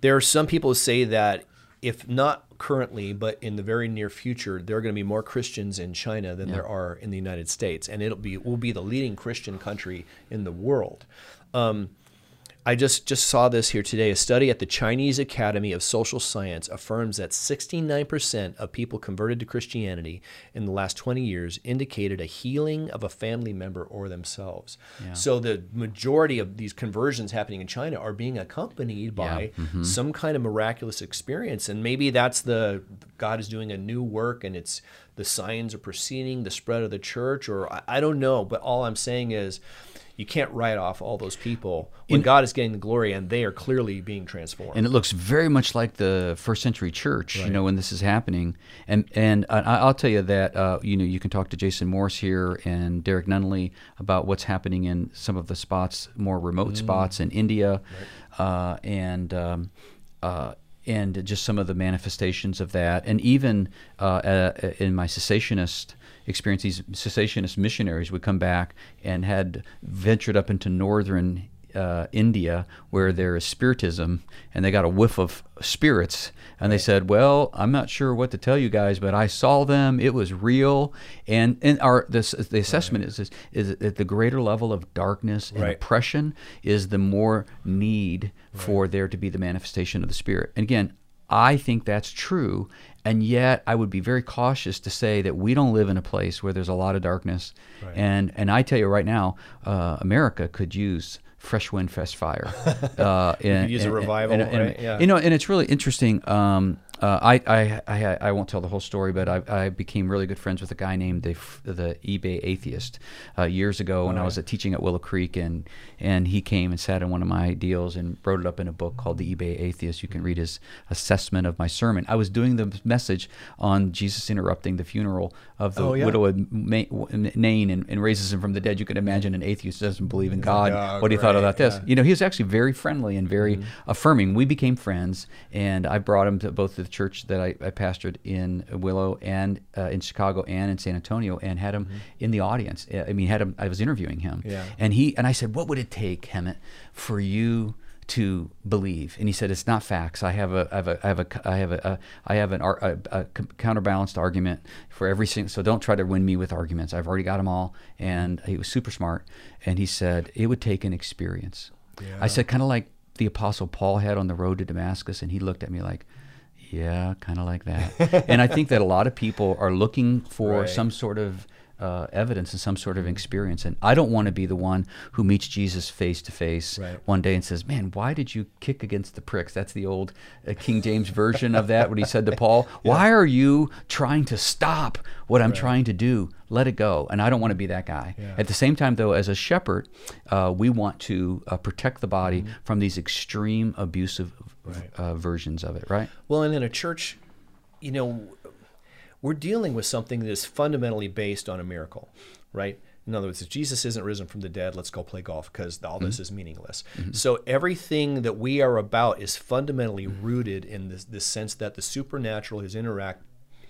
there are some people who say that if not currently, but in the very near future, there are going to be more Christians in China than there are in the United States, and it'll be will be the leading Christian country in the world. Um, I just just saw this here today. A study at the Chinese Academy of Social Science affirms that 69% of people converted to Christianity in the last 20 years indicated a healing of a family member or themselves. So the majority of these conversions happening in China are being accompanied by mm-hmm. some kind of miraculous experience, and maybe that's the God is doing a new work, and it's the signs are preceding the spread of the church, or I, I don't know. But all I'm saying is you can't write off all those people when God is getting the glory and they are clearly being transformed. And it looks very much like the first century church, you know, when this is happening. And and I, I'll tell you that, uh, you know, you can talk to Jason Morse here and Derek Nunley about what's happening in some of the spots, more remote spots in India, uh, and um, uh, and just some of the manifestations of that. And even uh, uh, in my cessationist experience, these cessationist missionaries would come back and had ventured up into northern uh, India where there is spiritism, and they got a whiff of spirits, and they said, "Well, I'm not sure what to tell you guys, but I saw them. It was real." And and our this the assessment is, is is that the greater level of darkness and Right. oppression is the more need for there to be the manifestation of the Spirit. And again, I think that's true. And yet, I would be very cautious to say that we don't live in a place where there's a lot of darkness. And and I tell you right now, uh, America could use fresh wind, fresh fire. *laughs* Uh, and, use a and- revival, and- and- right? Yeah. You know, and it's really interesting. Um, uh, I, I, I, I won't tell the whole story, but I, I became really good friends with a guy named the, the eBay Atheist uh, years ago when I was uh, teaching at Willow Creek, and and he came and sat in one of my deals and wrote it up in a book called The eBay Atheist. You can read his assessment of my sermon. I was doing the message on Jesus interrupting the funeral of the Oh, yeah. widow of Nain and, and raises him from the dead. You can imagine an atheist doesn't believe in God. Oh, what he thought great, about this. yeah. You know, he was actually very friendly and very Mm-hmm. affirming. We became friends, and I brought him to both the church that I, I pastored in Willow and uh, in Chicago and in San Antonio, and had him in the audience. Uh, I mean, had him. I was interviewing him, Mm-hmm. Yeah. and he and I said, "What would it take, Hemant, for you?" To believe, and he said, "It's not facts. I have a, I have a, I have a, I have a, a I have an, ar- a, a counterbalanced argument for every single. So don't try to win me with arguments. I've already got them all." And he was super smart, and he said, "It would take an experience." Yeah. I said, kind of like the Apostle Paul had on the road to Damascus, and he looked at me like, yeah, kind of like that. *laughs* and I think that a lot of people are looking for Right. some sort of uh, evidence and some sort of experience. And I don't want to be the one who meets Jesus face to face one day and says, Man, why did you kick against the pricks? That's the old uh, King James version of that, what he said to Paul. *laughs* Why are you trying to stop what I'm trying to do? Let it go. And I don't want to be that guy. Yeah. At the same time, though, as a shepherd, uh, we want to uh, protect the body Mm-hmm. from these extreme abusive Right. uh, versions of it, right? Well, and in a church, you know, we're dealing with something that is fundamentally based on a miracle, right? In other words, if Jesus isn't risen from the dead, let's go play golf because all this mm-hmm. is meaningless. Mm-hmm. So everything that we are about is fundamentally rooted in this, this sense that the supernatural has interact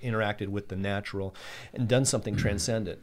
interacted with the natural and done something mm-hmm. transcendent.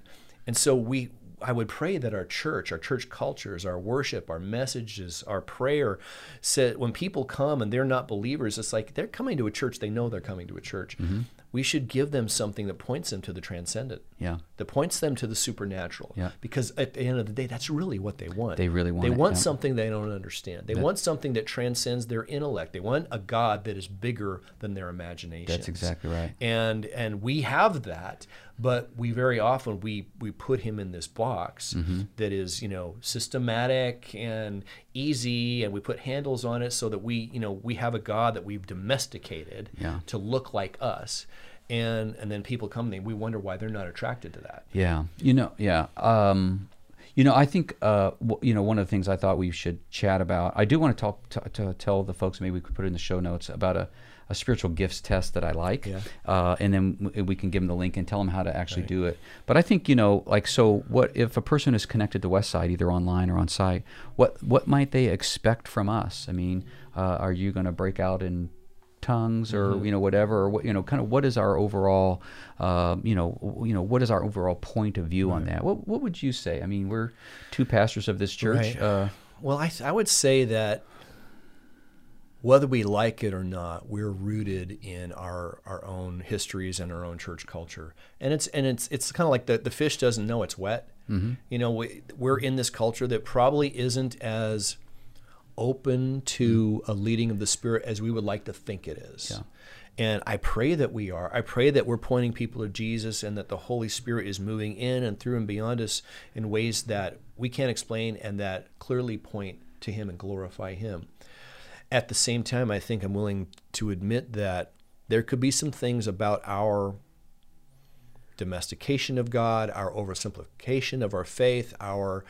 And so we I would pray that our church, our church cultures, our worship, our messages, our prayer said when people come and they're not believers, it's like they're coming to a church, they know they're coming to a church. Mm-hmm. We should give them something that points them to the transcendent. Yeah. That points them to the supernatural. Yeah. Because at the end of the day, that's really what they want. They really want They it, want yeah. something they don't understand. They want something that transcends their intellect. They want a God that is bigger than their imagination. That's exactly right. And and we have that, but we very often we we put him in this box Mm-hmm. that is you know systematic and easy, and we put handles on it so that we you know we have a God that we've domesticated Yeah. to look like us. And and then people come and we wonder why they're not attracted to that. Yeah, you know, yeah. Um, you know, I think uh, w- you know one of the things I thought we should chat about. I do want to talk to, to tell the folks. Maybe we could put it in the show notes about a, a spiritual gifts test that I like, Yeah. uh, and then we can give them the link and tell them how to actually do it. But I think you know, like, so what if a person is connected to Westside either online or on site? What what might they expect from us? I mean, uh, are you going to break out in tongues or Mm-hmm. you know whatever or what you know kind of what is our overall uh, you know you know what is our overall point of view on that what what would you say i mean we're two pastors of this church Right. uh, Well, I, I would say that whether we like it or not, we're rooted in our, our own histories and our own church culture, and it's and it's it's kind of like the, the fish doesn't know it's wet. Mm-hmm. You know, we, we're in this culture that probably isn't as open to a leading of the Spirit as we would like to think it is. Yeah. And I pray that we are. I pray that we're pointing people to Jesus and that the Holy Spirit is moving in and through and beyond us in ways that we can't explain and that clearly point to Him and glorify Him. At the same time, I think I'm willing to admit that there could be some things about our domestication of God, our oversimplification of our faith, our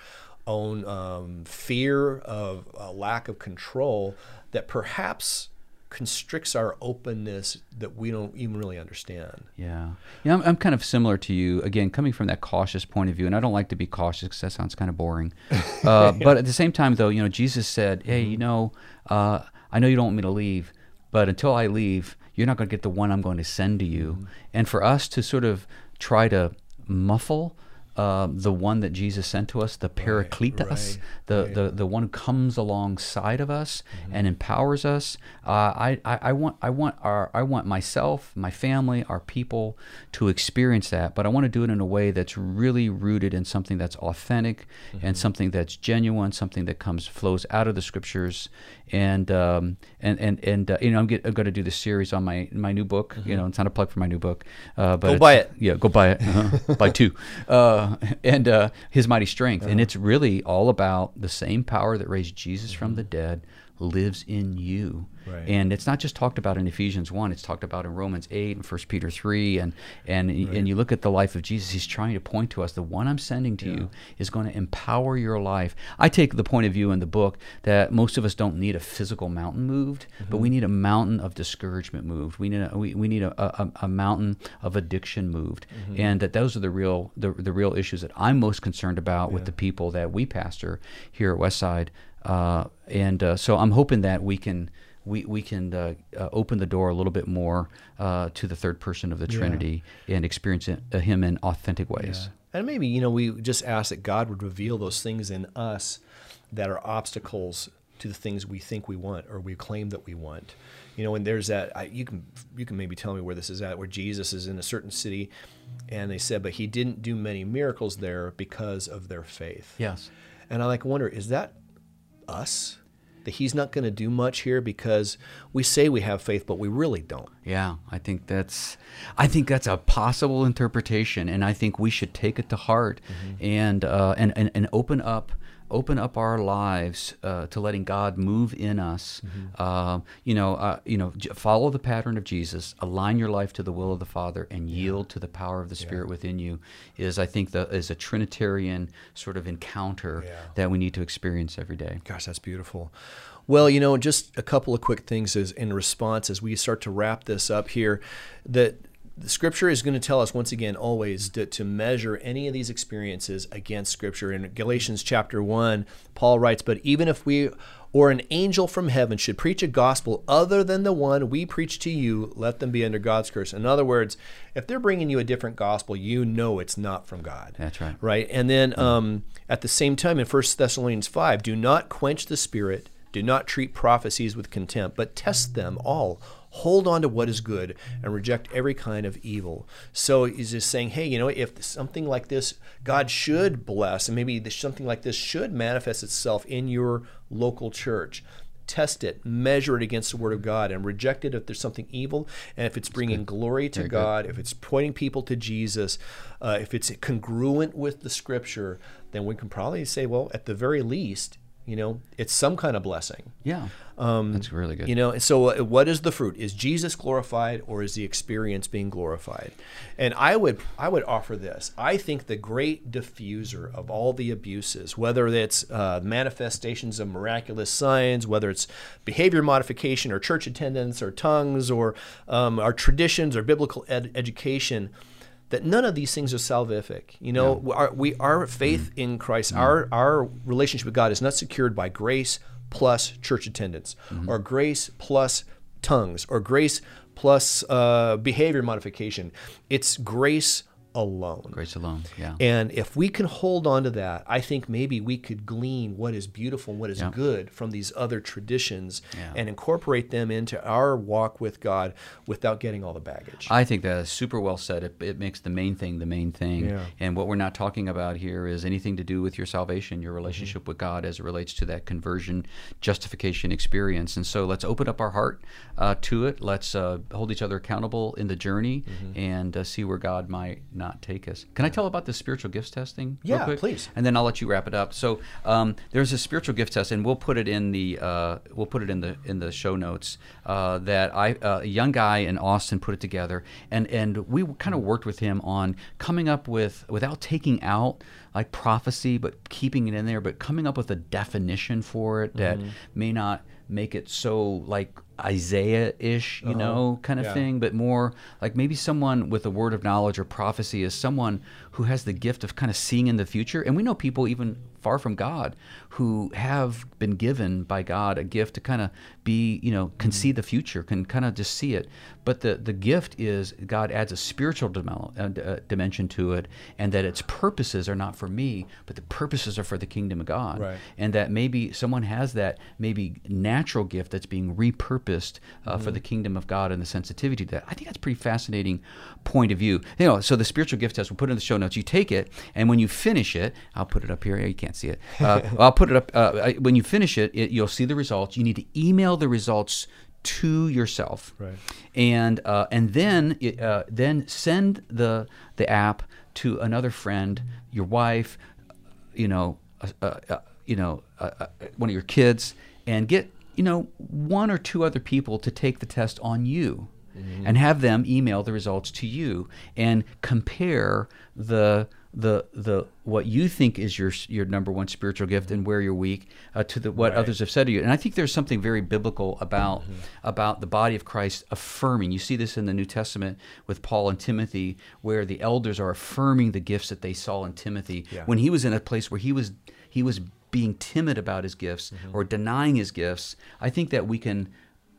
own um, fear of a lack of control that perhaps constricts our openness that we don't even really understand. yeah. Yeah I'm, I'm kind of similar to you. Again coming from that cautious point of view and i don't like to be cautious because that sounds kind of boring. *laughs* Uh, but at the same time though you know jesus said hey you know uh, i know you don't want me to leave but until i leave you're not going to get the one i'm going to send to you. And for us to sort of try to muffle uh, the one that Jesus sent to us, the Paracletus, right, the, right. the the one who comes alongside of us Mm-hmm. and empowers us. Uh, I, I I want I want our I want myself, my family, our people to experience that, but I want to do it in a way that's really rooted in something that's authentic Mm-hmm. and something that's genuine, something that comes flows out of the scriptures. And um, and and and uh, you know I'm, get, I'm going to do this series on my my new book. You know, it's not a plug for my new book, uh, but Mm-hmm. Go buy it. yeah, go buy it. Uh-huh. buy two. *laughs* Uh, *laughs* and uh, His Mighty Strength. And it's really all about the same power that raised Jesus from the dead lives in you. Right. and it's not just talked about in Ephesians one; it's talked about in Romans eight and First Peter three, and and and you look at the life of Jesus. He's trying to point to us: the one I'm sending to you is going to empower your life. I take the point of view in the book that most of us don't need a physical mountain moved, but we need a mountain of discouragement moved. We need a, we, we need a, a, a mountain of addiction moved, and that those are the real the, the real issues that I'm most concerned about with the people that we pastor here at Westside. Uh, and uh, so I'm hoping that we can we, we can uh, uh, open the door a little bit more uh, to the third person of the Trinity and experience it, uh, Him in authentic ways. And maybe, you know, we just ask that God would reveal those things in us that are obstacles to the things we think we want or we claim that we want. You know, and there's that I, you can you can maybe tell me where this is at, where Jesus is in a certain city, and they said, but he didn't do many miracles there because of their faith. Yes. And I like wonder, is that us? That he's not going to do much here because we say we have faith, but we really don't. Yeah, I think that's I think that's a possible interpretation, and I think we should take it to heart and, uh, and and and open up open up our lives uh, to letting God move in us. Uh, you know, uh, you know, j- follow the pattern of Jesus, align your life to the will of the Father, and yield to the power of the Spirit within you. Is I think the is a Trinitarian sort of encounter Yeah. that we need to experience every day. Gosh, that's beautiful. Well, you know, just a couple of quick things as in response as we start to wrap this up here. That the scripture is going to tell us once again always that to measure any of these experiences against scripture. In Galatians chapter 1, Paul writes, But even if we or an angel from heaven should preach a gospel other than the one we preach to you, let them be under God's curse. In other words, if they're bringing you a different gospel, you know it's not from God That's right. right? And then um, at the same time in 1 Thessalonians 5, do not quench the spirit, do not treat prophecies with contempt, but test them all. Hold on to what is good and reject every kind of evil. So he's just saying, hey, you know, if something like this, God should bless, and maybe something like this should manifest itself in your local church. Test it, measure it against the Word of God, and reject it if there's something evil, and if it's bringing glory to Very good. God, if it's pointing people to Jesus, uh, if it's congruent with the Scripture, then we can probably say, well, at the very least, you know, it's some kind of blessing. Yeah, that's really good. You know, and so what is the fruit? Is Jesus glorified or is the experience being glorified? And I would I would offer this. I think the great diffuser of all the abuses, whether it's uh, manifestations of miraculous signs, whether it's behavior modification or church attendance or tongues or um, our traditions or biblical ed- education, that none of these things are salvific. You know, our, we our mm-hmm. faith in Christ, mm-hmm. our our relationship with God is not secured by grace plus church attendance, mm-hmm. or grace plus tongues, or grace plus uh, behavior modification. It's grace alone. Grace alone. Yeah. And if we can hold on to that, I think maybe we could glean what is beautiful and what is Yeah. good from these other traditions Yeah. and incorporate them into our walk with God without getting all the baggage. I think that is super well said. It, it makes the main thing the main thing. Yeah. And what we're not talking about here is anything to do with your salvation, your Mm-hmm. relationship with God as it relates to that conversion, justification experience. And so let's open up our heart uh, to it. Let's uh, hold each other accountable in the journey Mm-hmm. and uh, see where God might not take us. Can I tell about the spiritual gifts testing? real Yeah, quick? please. and then I'll let you wrap it up. So um, there's a spiritual gift test, and we'll put it in the uh, we'll put it in the in the show notes uh, that I uh, a young guy in Austin put it together, and and we kind of worked with him on coming up with without taking out like prophecy, but keeping it in there, but coming up with a definition for it that may not make it so like Isaiah-ish, you know, kind of Yeah. thing, but more like maybe someone with a word of knowledge or prophecy is someone who has the gift of kind of seeing in the future. And we know people even far from God who have been given by God a gift to kind of be, you know, can see the future, can kind of just see it. But the the gift is God adds a spiritual uh, d- uh, dimension to it, and that its purposes are not for me, but the purposes are for the kingdom of God. Right. And that maybe someone has that maybe natural gift that's being repurposed uh, for the kingdom of God and the sensitivity to that. I think that's a pretty fascinating point of view. You know, so the spiritual gift test, we'll put it in the show notes. You take it, and when you finish it, I'll put it up here. You can't see it. Uh, *laughs* I'll put it up. Uh, when you finish it, it, you'll see the results. You need to email the results to yourself, Right. and uh, and then it, uh, then send the the app to another friend, your wife, you know, uh, you know, one of your kids, and get you know, one or two other people to take the test on you. And have them email the results to you and compare the the the what you think is your your number one spiritual gift and where you're weak uh, to the what Right. others have said to you. And I think there's something very biblical about Mm-hmm. about the body of Christ affirming. You see this in the New Testament with Paul and Timothy, where the elders are affirming the gifts that they saw in Timothy Yeah. when he was in a place where he was he was being timid about his gifts Mm-hmm. or denying his gifts. I think that we can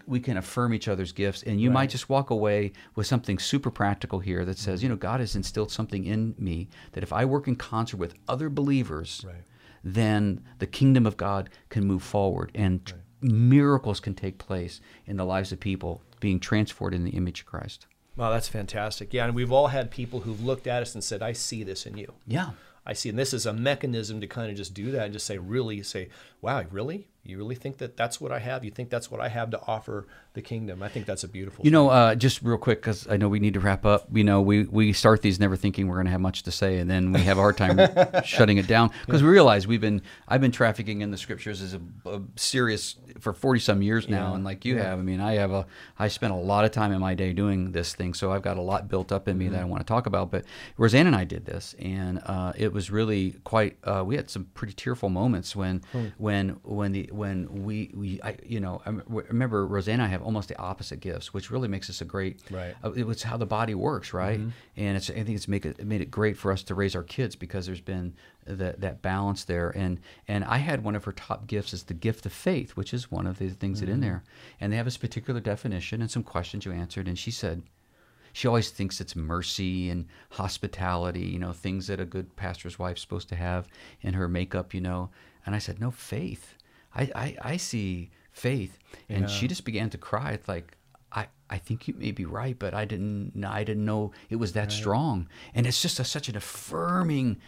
we can affirm each other's gifts and you might just walk away with something super practical here that says you know god has instilled something in me that if i work in concert with other believers Right. then the kingdom of god can move forward and tr- miracles can take place in the lives of people being transformed in the image of christ Wow, that's fantastic. Yeah, and we've all had people who've looked at us and said, "I see this in you." yeah I see, and this is a mechanism to kind of just do that and just say, really say, wow, really? You really think that that's what I have? You think that's what I have to offer the kingdom? I think that's a beautiful. You know, uh, just real quick, because I know we need to wrap up. You know, we, we start these never thinking we're going to have much to say, and then we have a hard time *laughs* shutting it down because we realize we've been I've been trafficking in the scriptures as a, a serious for forty some years now, Yeah. and like you have, I mean, I have a I spent a lot of time in my day doing this thing, so I've got a lot built up in me that I want to talk about. But Roseanne and I did this, and uh, it was really quite. Uh, we had some pretty tearful moments when when when the when we we I, you know I remember Roseanne and I have almost the opposite gifts, which really makes us a great. Right. Uh, it was how the body works, right? And it's I think it's make it, it made it great for us to raise our kids because there's been that that balance there. And and I had one of her top gifts is the gift of faith, which is one of the things that in there. And they have this particular definition and some questions you answered. And she said. She always thinks it's mercy and hospitality, you know, things that a good pastor's wife's supposed to have in her makeup, you know. And I said, no, faith. I, I, I see faith. And she just began to cry. It's like, I, I think you may be right, but I didn't I didn't know it was that strong. And it's just a, such an affirming,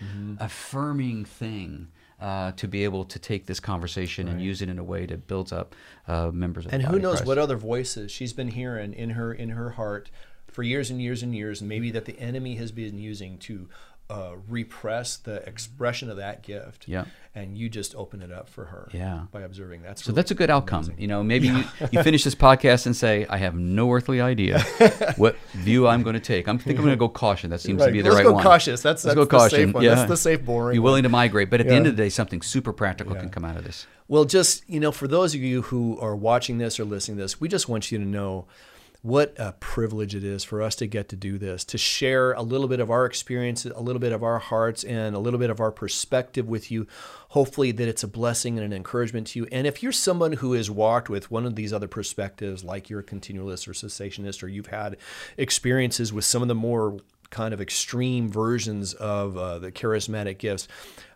affirming thing uh, to be able to take this conversation and use it in a way to build up uh, members of and the who knows Christ. what other voices she's been hearing in her in her heart for years and years and years, and maybe that the enemy has been using to uh, repress the expression of that gift. Yeah. and you just open it up for her. Yeah. by observing. that. So that's a good outcome. You know, maybe you, you finish this podcast and say, I have no earthly idea *laughs* what view I'm going to take. I'm think I'm going to go caution. That seems to be the Let's right go one. cautious. That's- Let's that's go the safe caution. one. Yeah. That's the safe, boring You're one. willing to migrate, but at the end of the day, something super practical can come out of this. Well, just, you know, for those of you who are watching this or listening to this, we just want you to know what a privilege it is for us to get to do this, to share a little bit of our experience, a little bit of our hearts, and a little bit of our perspective with you. Hopefully, that it's a blessing and an encouragement to you. And if you're someone who has walked with one of these other perspectives, like you're a continualist or cessationist, or you've had experiences with some of the more kind of extreme versions of uh, the charismatic gifts,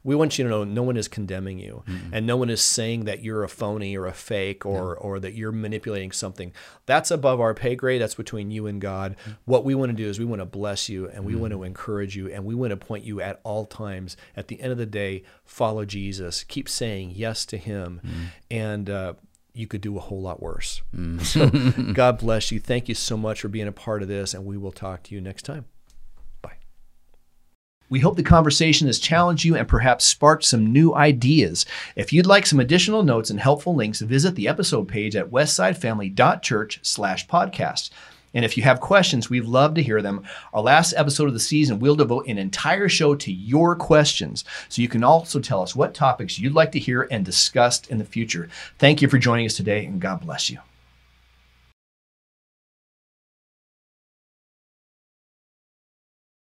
we want you to know no one is condemning you, and no one is saying that you're a phony or a fake or or that you're manipulating something. That's above our pay grade. That's between you and God. Mm-hmm. What we want to do is we want to bless you and we want to mm-hmm. encourage you and we want to point you at all times. At the end of the day, follow Jesus. Keep saying yes to Him, mm-hmm. and. Uh, you could do a whole lot worse. Mm. So, *laughs* God bless you. Thank you so much for being a part of this, and we will talk to you next time. We hope the conversation has challenged you and perhaps sparked some new ideas. If you'd like some additional notes and helpful links, visit the episode page at westsidefamily.church slash podcast. And if you have questions, we'd love to hear them. Our last episode of the season, we'll devote an entire show to your questions. So you can also tell us what topics you'd like to hear and discussed in the future. Thank you for joining us today, and God bless you.